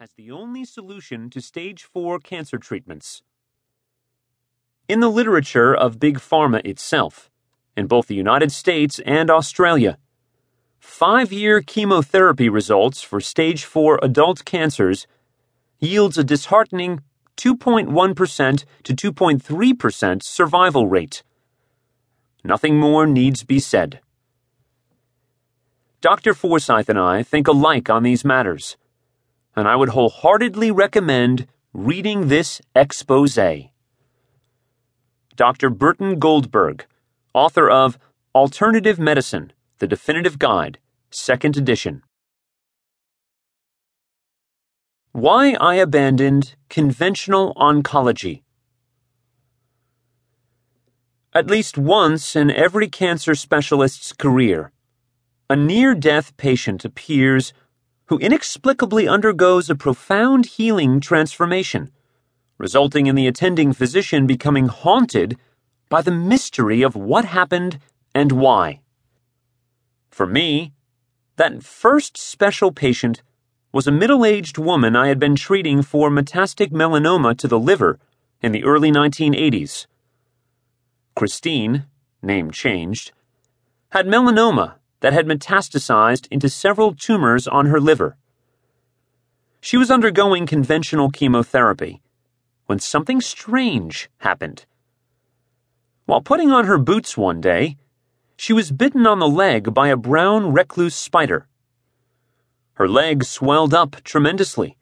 has the only solution to stage 4 cancer treatments. In the literature of Big Pharma itself, in both the United States and Australia, five year chemotherapy results for stage 4 adult cancers yields a disheartening 2.1% to 2.3% survival rate. Nothing more needs be said. Dr. Forsythe and I think alike on these matters, and I would wholeheartedly recommend reading this expose. Dr. Burton Goldberg, author of Alternative Medicine The Definitive Guide, Second Edition. Why I Abandoned Conventional Oncology. At least once in every cancer specialist's career, a near death patient appears who inexplicably undergoes a profound healing transformation, resulting in the attending physician becoming haunted by the mystery of what happened and why. For me, that first special patient was a middle aged woman I had been treating for metastatic melanoma to the liver in the early 1980s. Christine, name changed, had melanoma that had metastasized into several tumors on her liver. She was undergoing conventional chemotherapy when something strange happened. While putting on her boots one day, she was bitten on the leg by a brown recluse spider. Her leg swelled up tremendously,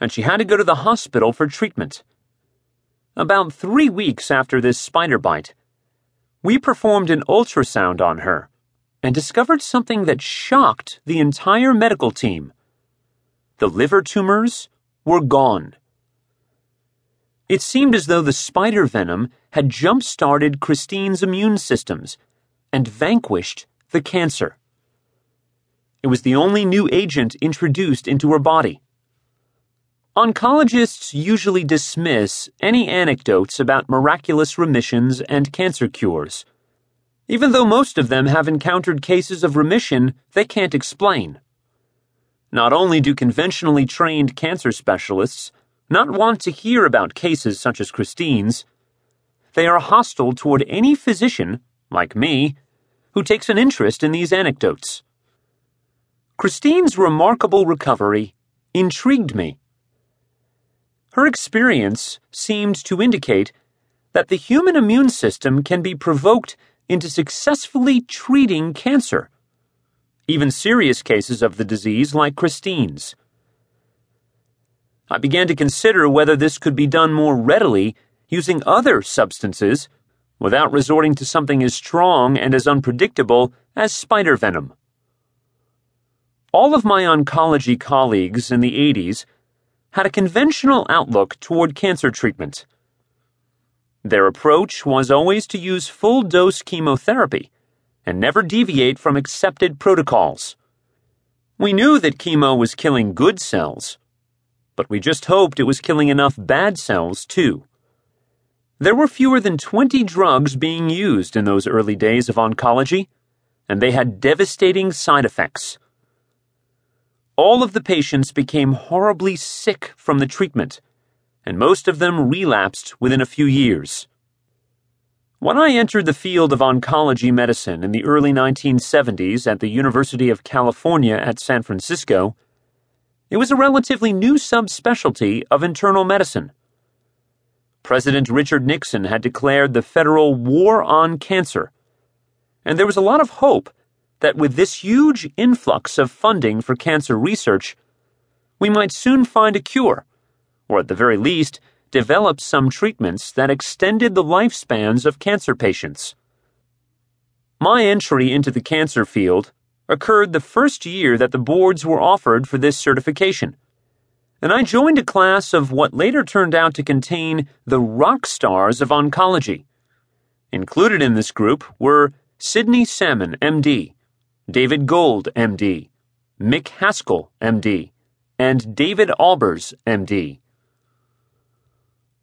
and she had to go to the hospital for treatment. About three weeks after this spider bite, we performed an ultrasound on her and discovered something that shocked the entire medical team. The liver tumors were gone. It seemed as though the spider venom had jump started Christine's immune systems and vanquished the cancer. It was the only new agent introduced into her body. Oncologists usually dismiss any anecdotes about miraculous remissions and cancer cures even though most of them have encountered cases of remission they can't explain. Not only do conventionally trained cancer specialists not want to hear about cases such as Christine's, they are hostile toward any physician, like me, who takes an interest in these anecdotes. Christine's remarkable recovery intrigued me. Her experience seemed to indicate that the human immune system can be provoked into successfully treating cancer, even serious cases of the disease like Christine's. I began to consider whether this could be done more readily using other substances without resorting to something as strong and as unpredictable as spider venom. All of my oncology colleagues in the 80s had a conventional outlook toward cancer treatment. Their approach was always to use full dose chemotherapy and never deviate from accepted protocols. We knew that chemo was killing good cells, but we just hoped it was killing enough bad cells too. There were fewer than 20 drugs being used in those early days of oncology, and they had devastating side effects. All of the patients became horribly sick from the treatment and most of them relapsed within a few years. When I entered the field of oncology medicine in the early 1970s at the University of California at San Francisco, it was a relatively new subspecialty of internal medicine. President Richard Nixon had declared the federal war on cancer, and there was a lot of hope that with this huge influx of funding for cancer research, we might soon find a cure or at the very least, developed some treatments that extended the lifespans of cancer patients. My entry into the cancer field occurred the first year that the boards were offered for this certification, and I joined a class of what later turned out to contain the rock stars of oncology. Included in this group were Sydney Salmon, MD, David Gold, MD, Mick Haskell, MD, and David Alberts, MD.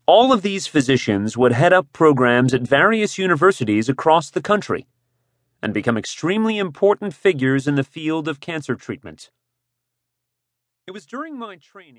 All of these physicians would head up programs at various universities across the country and become extremely important figures in the field of cancer treatment. It was during my training.